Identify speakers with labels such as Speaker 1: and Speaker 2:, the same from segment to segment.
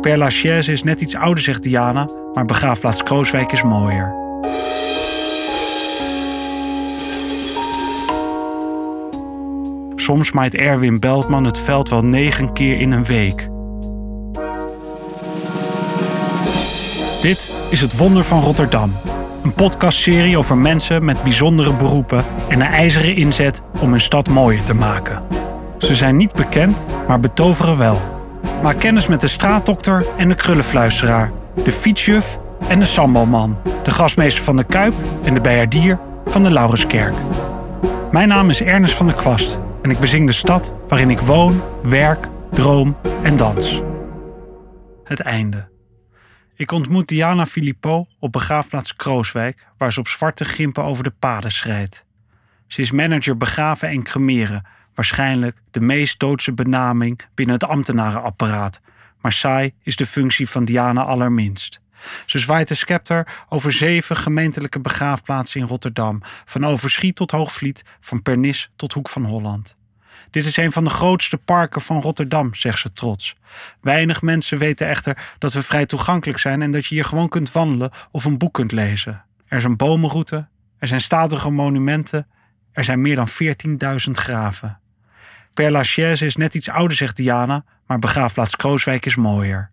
Speaker 1: Père Lachaise is net iets ouder, zegt Diana, maar begraafplaats Krooswijk is mooier. Soms maait Erwin Beltman het veld wel negen keer in een week. Dit is Het Wonder van Rotterdam. Een podcastserie over mensen met bijzondere beroepen en een ijzeren inzet om hun stad mooier te maken. Ze zijn niet bekend, maar betoveren wel. Maak kennis met de straatdokter en de krullenfluisteraar, de fietsjuf en de sambalman, de gastmeester van de Kuip en de bijaardier van de Laurenskerk. Mijn naam is Ernest van der Kwast en ik bezing de stad waarin ik woon, werk, droom en dans. Het einde. Ik ontmoet Diana Filippo op begraafplaats Krooswijk, waar ze op zwarte gimpen over de paden schrijdt. Ze is manager begraven en cremeren, waarschijnlijk de meest doodse benaming binnen het ambtenarenapparaat. Maar saai is de functie van Diana allerminst. Ze zwaait de scepter over zeven gemeentelijke begraafplaatsen in Rotterdam, van Overschiet tot Hoogvliet, van Pernis tot Hoek van Holland. Dit is een van de grootste parken van Rotterdam, zegt ze trots. Weinig mensen weten echter dat we vrij toegankelijk zijn en dat je hier gewoon kunt wandelen of een boek kunt lezen. Er een bomenroute, er zijn statige monumenten, er zijn meer dan 14.000 graven. Père Lachaise is net iets ouder, zegt Diana, maar begraafplaats Krooswijk is mooier.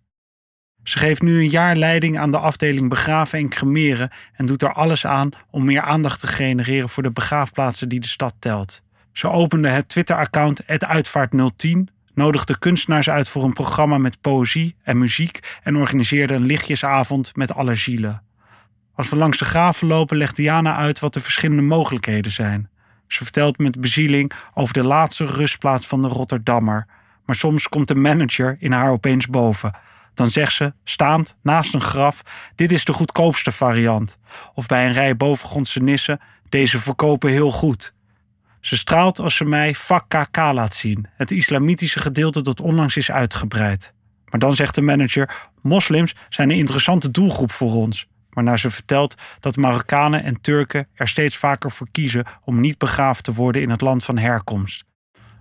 Speaker 1: Ze geeft nu een jaar leiding aan de afdeling begraven en cremeren en doet er alles aan om meer aandacht te genereren voor de begraafplaatsen die de stad telt. Ze opende het Twitter-account Uitvaart010, nodigde kunstenaars uit voor een programma met poëzie en muziek en organiseerde een lichtjesavond met alle zielen. Als we langs de graven lopen, legt Diana uit wat de verschillende mogelijkheden zijn. Ze vertelt met bezieling over de laatste rustplaats van de Rotterdammer, maar soms komt de manager in haar opeens boven. Dan zegt ze, staand naast een graf: Dit is de goedkoopste variant. Of bij een rij bovengrondse nissen: Deze verkopen heel goed. Ze straalt als ze mij vak KK laat zien, het islamitische gedeelte dat onlangs is uitgebreid. Maar dan zegt de manager: Moslims zijn een interessante doelgroep voor ons. Waarna ze vertelt dat Marokkanen en Turken er steeds vaker voor kiezen om niet begraafd te worden in het land van herkomst.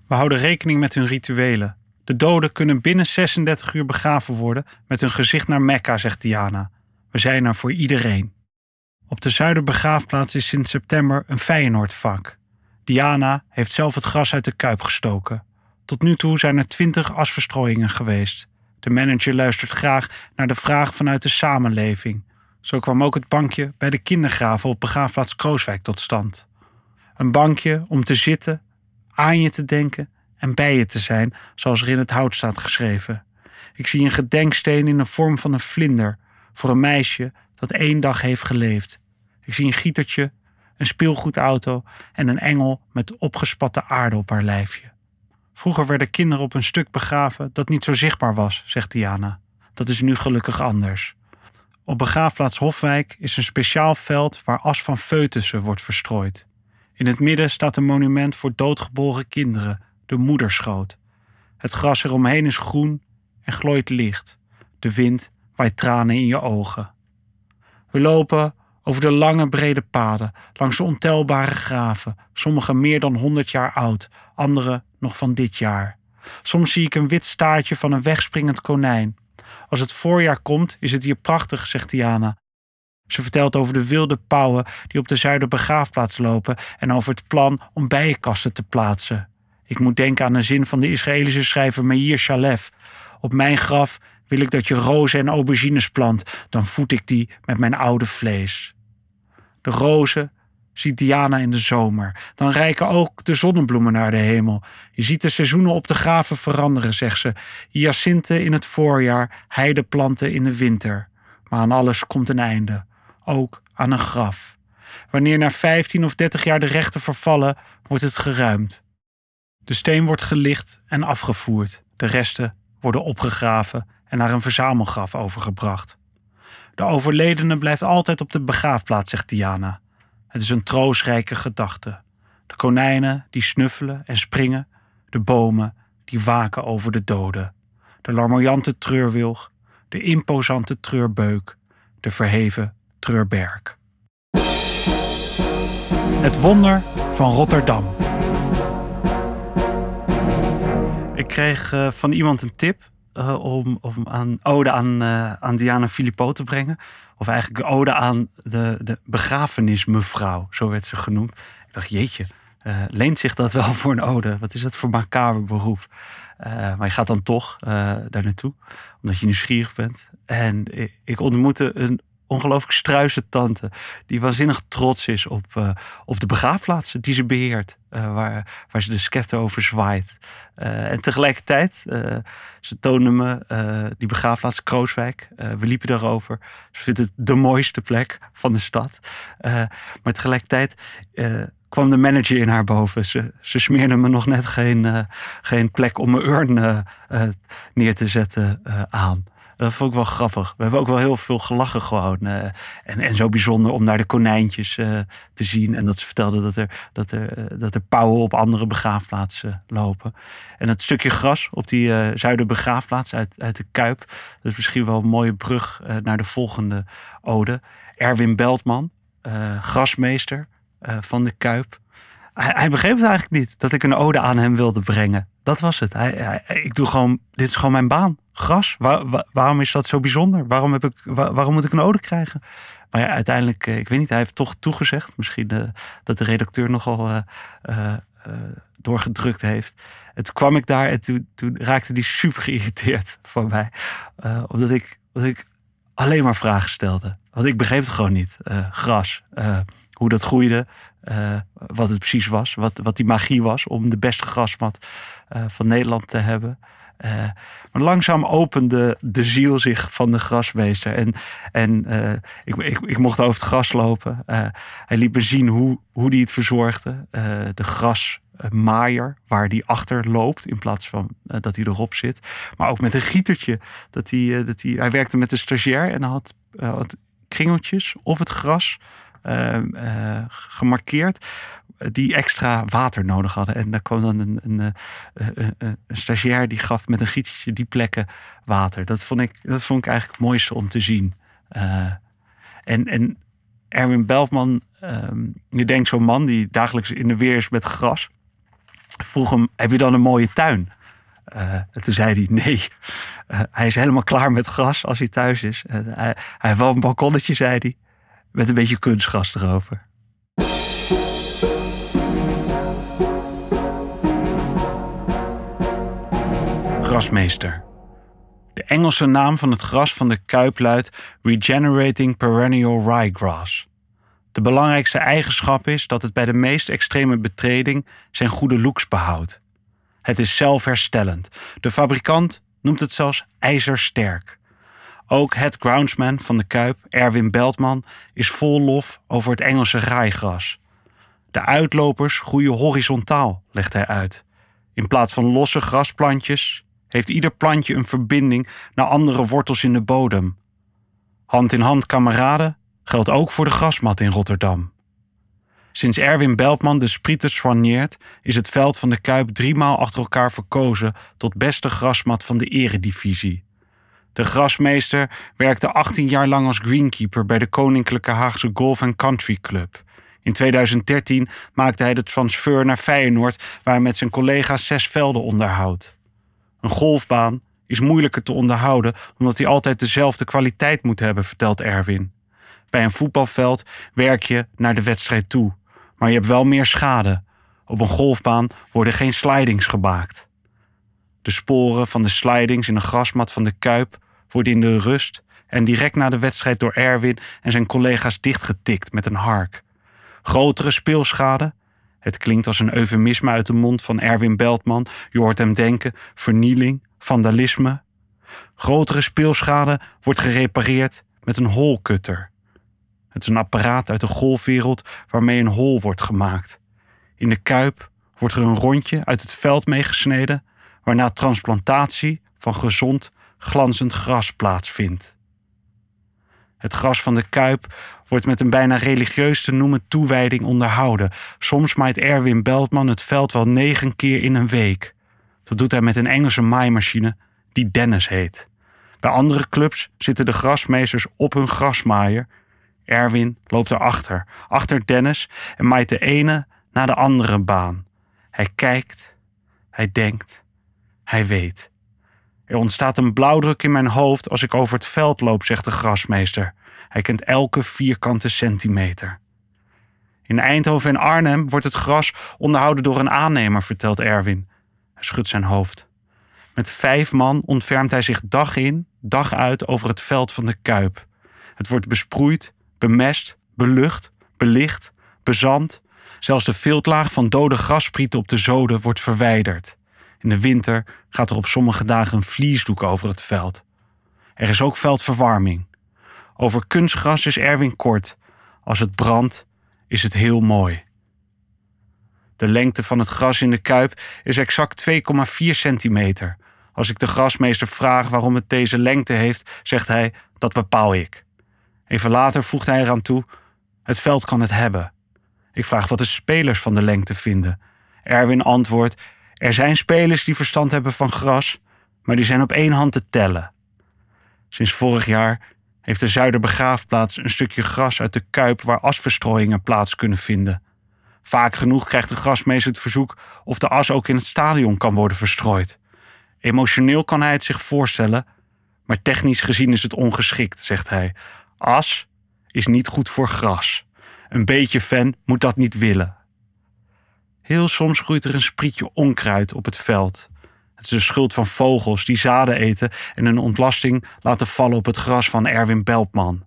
Speaker 1: We houden rekening met hun rituelen. De doden kunnen binnen 36 uur begraven worden met hun gezicht naar Mekka, zegt Diana. We zijn er voor iedereen. Op de Zuiderbegraafplaats is sinds september een Feyenoordvak. Diana heeft zelf het gras uit de kuip gestoken. Tot nu toe zijn er twintig asverstrooiingen geweest. De manager luistert graag naar de vraag vanuit de samenleving. Zo kwam ook het bankje bij de kindergraven op begraafplaats Krooswijk tot stand. Een bankje om te zitten, aan je te denken en bij je te zijn, zoals er in het hout staat geschreven. Ik zie een gedenksteen in de vorm van een vlinder voor een meisje dat één dag heeft geleefd. Ik zie een gietertje een speelgoedauto en een engel met opgespatte aarde op haar lijfje. Vroeger werden kinderen op een stuk begraven dat niet zo zichtbaar was, zegt Diana. Dat is nu gelukkig anders. Op begraafplaats Hofwijk is een speciaal veld waar as van foetussen wordt verstrooid. In het midden staat een monument voor doodgeboren kinderen, de moederschoot. Het gras eromheen is groen en glooit licht. De wind waait tranen in je ogen. We lopen over de lange brede paden, langs de ontelbare graven, sommige meer dan honderd jaar oud, andere nog van dit jaar. Soms zie ik een wit staartje van een wegspringend konijn. Als het voorjaar komt, is het hier prachtig, zegt Diana. Ze vertelt over de wilde pauwen die op de Zuiderbegraafplaats lopen en over het plan om bijenkasten te plaatsen. Ik moet denken aan een zin van de Israëlische schrijver Meir Shalef. Op mijn graf wil ik dat je rozen en aubergines plant, dan voed ik die met mijn oude vlees. De rozen ziet Diana in de zomer. Dan rijken ook de zonnebloemen naar de hemel. Je ziet de seizoenen op de graven veranderen, zegt ze. Hyacinten in het voorjaar, heideplanten in de winter. Maar aan alles komt een einde. Ook aan een graf. Wanneer na 15 of 30 jaar de rechten vervallen, wordt het geruimd. De steen wordt gelicht en afgevoerd. De resten worden opgegraven en naar een verzamelgraf overgebracht. De overledene blijft altijd op de begraafplaats, zegt Diana. Het is een troostrijke gedachte. De konijnen die snuffelen en springen, de bomen die waken over de doden, de larmoyante treurwilg, de imposante treurbeuk, de verheven treurberg. Het wonder van Rotterdam. Ik kreeg eh, van iemand een tip uh, om, om aan ode aan, uh, aan Diana Filippo te brengen. Of eigenlijk ode aan de, de begrafenismevrouw, zo werd ze genoemd. Ik dacht, jeetje, uh, leent zich dat wel voor een ode? Wat is dat voor macaber beroep? maar je gaat dan toch daar naartoe, omdat je nieuwsgierig bent. En ik ontmoette een ongelooflijk struise tante. Die waanzinnig trots is op, uh, op de begraafplaatsen die ze beheert. Uh, waar, waar ze de scepter over zwaait. Uh, en tegelijkertijd, ze tonen me die begraafplaats Krooswijk. we liepen daarover. Ze vindt het de mooiste plek van de stad. maar tegelijkertijd kwam de manager in haar boven. Ze, ze smeerde me nog net geen, geen plek om mijn urn neer te zetten aan. Dat vond ik wel grappig. We hebben ook wel heel veel gelachen gewoon. Uh, en, en zo bijzonder om naar de konijntjes uh, te zien. En dat ze vertelden dat er, dat er, uh, dat er pauwen op andere begraafplaatsen lopen. En dat stukje gras op die Zuiderbegraafplaats uit, uit de Kuip. Dat is misschien wel een mooie brug naar de volgende ode. Erwin Beltman, grasmeester van de Kuip. Hij, hij begreep het eigenlijk niet dat ik een ode aan hem wilde brengen. Dat was het. Hij, ik doe gewoon, dit is gewoon mijn baan. Gras. waarom is dat zo bijzonder? Waarom, heb ik, waarom moet ik een ode krijgen? Maar ja, uiteindelijk, eh, ik weet niet, hij heeft toch toegezegd. Misschien uh, dat de redacteur nogal uh, doorgedrukt heeft. En toen kwam ik daar en toen, raakte hij super geïrriteerd van mij. omdat, ik, omdat ik alleen maar vragen stelde. Want ik begreep het gewoon niet. gras, hoe dat groeide, wat het precies was, wat, wat die magie was om de beste grasmat uh, van Nederland te hebben. Uh, maar langzaam opende de ziel zich van de grasmeester. En, en ik, ik, ik, mocht over het gras lopen. hij liet me zien hoe, hoe hij het verzorgde. de grasmaaier, waar die achter loopt in plaats van dat hij erop zit. Maar ook met een gietertje. Dat hij, dat hij, hij werkte met een stagiair en had, had kringeltjes op het gras gemarkeerd die extra water nodig hadden. En daar kwam dan een, een, eh, een, stagiair die gaf met een gietje die plekken water. Dat vond ik, dat vond ik eigenlijk het mooiste om te zien. En, en Erwin Beltman, um, je denkt zo'n man die dagelijks in de weer is met gras. Vroeg hem, heb je dan een mooie tuin? En toen zei hij nee. Hij is helemaal klaar met gras als hij thuis is. Hij, hij heeft wel een balkonnetje, zei hij. Met een beetje kunstgras erover. grasmeester. De Engelse naam van het gras van de kuip luidt Regenerating Perennial Ryegrass. De belangrijkste eigenschap is dat het bij de meest extreme betreding zijn goede looks behoudt. Het is zelfherstellend. De fabrikant noemt het zelfs ijzersterk. Ook het groundsman van de Kuip, Erwin Beltman, is vol lof over het Engelse raaigras. De uitlopers groeien horizontaal, legt hij uit. In plaats van losse grasplantjes heeft ieder plantje een verbinding naar andere wortels in de bodem. Hand in hand kameraden geldt ook voor de grasmat in Rotterdam. Sinds Erwin Beltman de sprieten soigneert, is het veld van de Kuip driemaal achter elkaar verkozen tot beste grasmat van de eredivisie. De grasmeester werkte 18 jaar lang als greenkeeper bij de Koninklijke Haagse Golf Country Club. In 2013 maakte hij de transfer naar Feyenoord, waar hij met zijn collega's zes velden onderhoudt. Een golfbaan is moeilijker te onderhouden omdat hij altijd dezelfde kwaliteit moet hebben, vertelt Erwin. Bij een voetbalveld werk je naar de wedstrijd toe, maar je hebt wel meer schade. Op een golfbaan worden geen slidings gemaakt. De sporen van de slidings in een grasmat van de Kuip worden in de rust en direct na de wedstrijd door Erwin en zijn collega's dichtgetikt met een hark. Grotere speelschade het klinkt als een eufemisme uit de mond van Erwin Beltman. Je hoort hem denken: vernieling, vandalisme. Grotere speelschade wordt gerepareerd met een holkutter. Het is een apparaat uit de golfwereld waarmee een hol wordt gemaakt. In de kuip wordt er een rondje uit het veld meegesneden, waarna transplantatie van gezond, glanzend gras plaatsvindt. Het gras van de kuip wordt met een bijna religieus te noemen toewijding onderhouden. Soms maait Erwin Beltman het veld wel negen keer in een week. Dat doet hij met een Engelse maaimachine die Dennis heet. Bij andere clubs zitten de grasmeesters op hun grasmaaier. Erwin loopt erachter, achter Dennis en maait de ene na de andere baan. Hij kijkt, hij denkt, hij weet. Er ontstaat een blauwdruk in mijn hoofd als ik over het veld loop, zegt de grasmeester. Hij kent elke vierkante centimeter. In Eindhoven en Arnhem wordt het gras onderhouden door een aannemer, vertelt Erwin. Hij schudt zijn hoofd. Met vijf man ontfermt hij zich dag in, dag uit over het veld van de Kuip. Het wordt besproeid, bemest, belucht, belicht, bezand. Zelfs de viltlaag van dode grassprieten op de zoden wordt verwijderd. In de winter gaat er op sommige dagen een vliesdoek over het veld. Er is ook veldverwarming. Over kunstgras is Erwin kort. Als het brandt, is het heel mooi. De lengte van het gras in de kuip is exact 2,4 centimeter. Als ik de grasmeester vraag waarom het deze lengte heeft, zegt hij: Dat bepaal ik. Even later voegt hij eraan toe: Het veld kan het hebben. Ik vraag wat de spelers van de lengte vinden. Erwin antwoordt: Er zijn spelers die verstand hebben van gras, maar die zijn op één hand te tellen. Sinds vorig jaar heeft de Zuiderbegraafplaats een stukje gras uit de kuip waar asverstrooiingen plaats kunnen vinden. Vaak genoeg krijgt de grasmeester het verzoek of de as ook in het stadion kan worden verstrooid. Emotioneel kan hij het zich voorstellen, maar technisch gezien is het ongeschikt, zegt hij. As is niet goed voor gras. Een beetje fan moet dat niet willen. Heel soms groeit er een sprietje onkruid op het veld. Het is de schuld van vogels die zaden eten en hun ontlasting laten vallen op het gras van Erwin Beltman.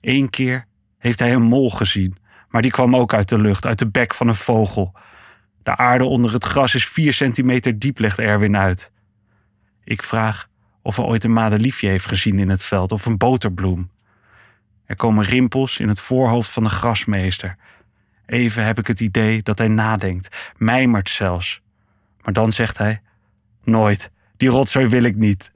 Speaker 1: Eén keer heeft hij een mol gezien, maar die kwam ook uit de lucht, uit de bek van een vogel. De aarde onder het gras is vier centimeter diep, legt Erwin uit. Ik vraag of hij ooit een madeliefje heeft gezien in het veld of een boterbloem. Er komen rimpels in het voorhoofd van de grasmeester. Even heb ik het idee dat hij nadenkt, mijmert zelfs. Maar dan zegt hij: Nooit, die rotzooi wil ik niet.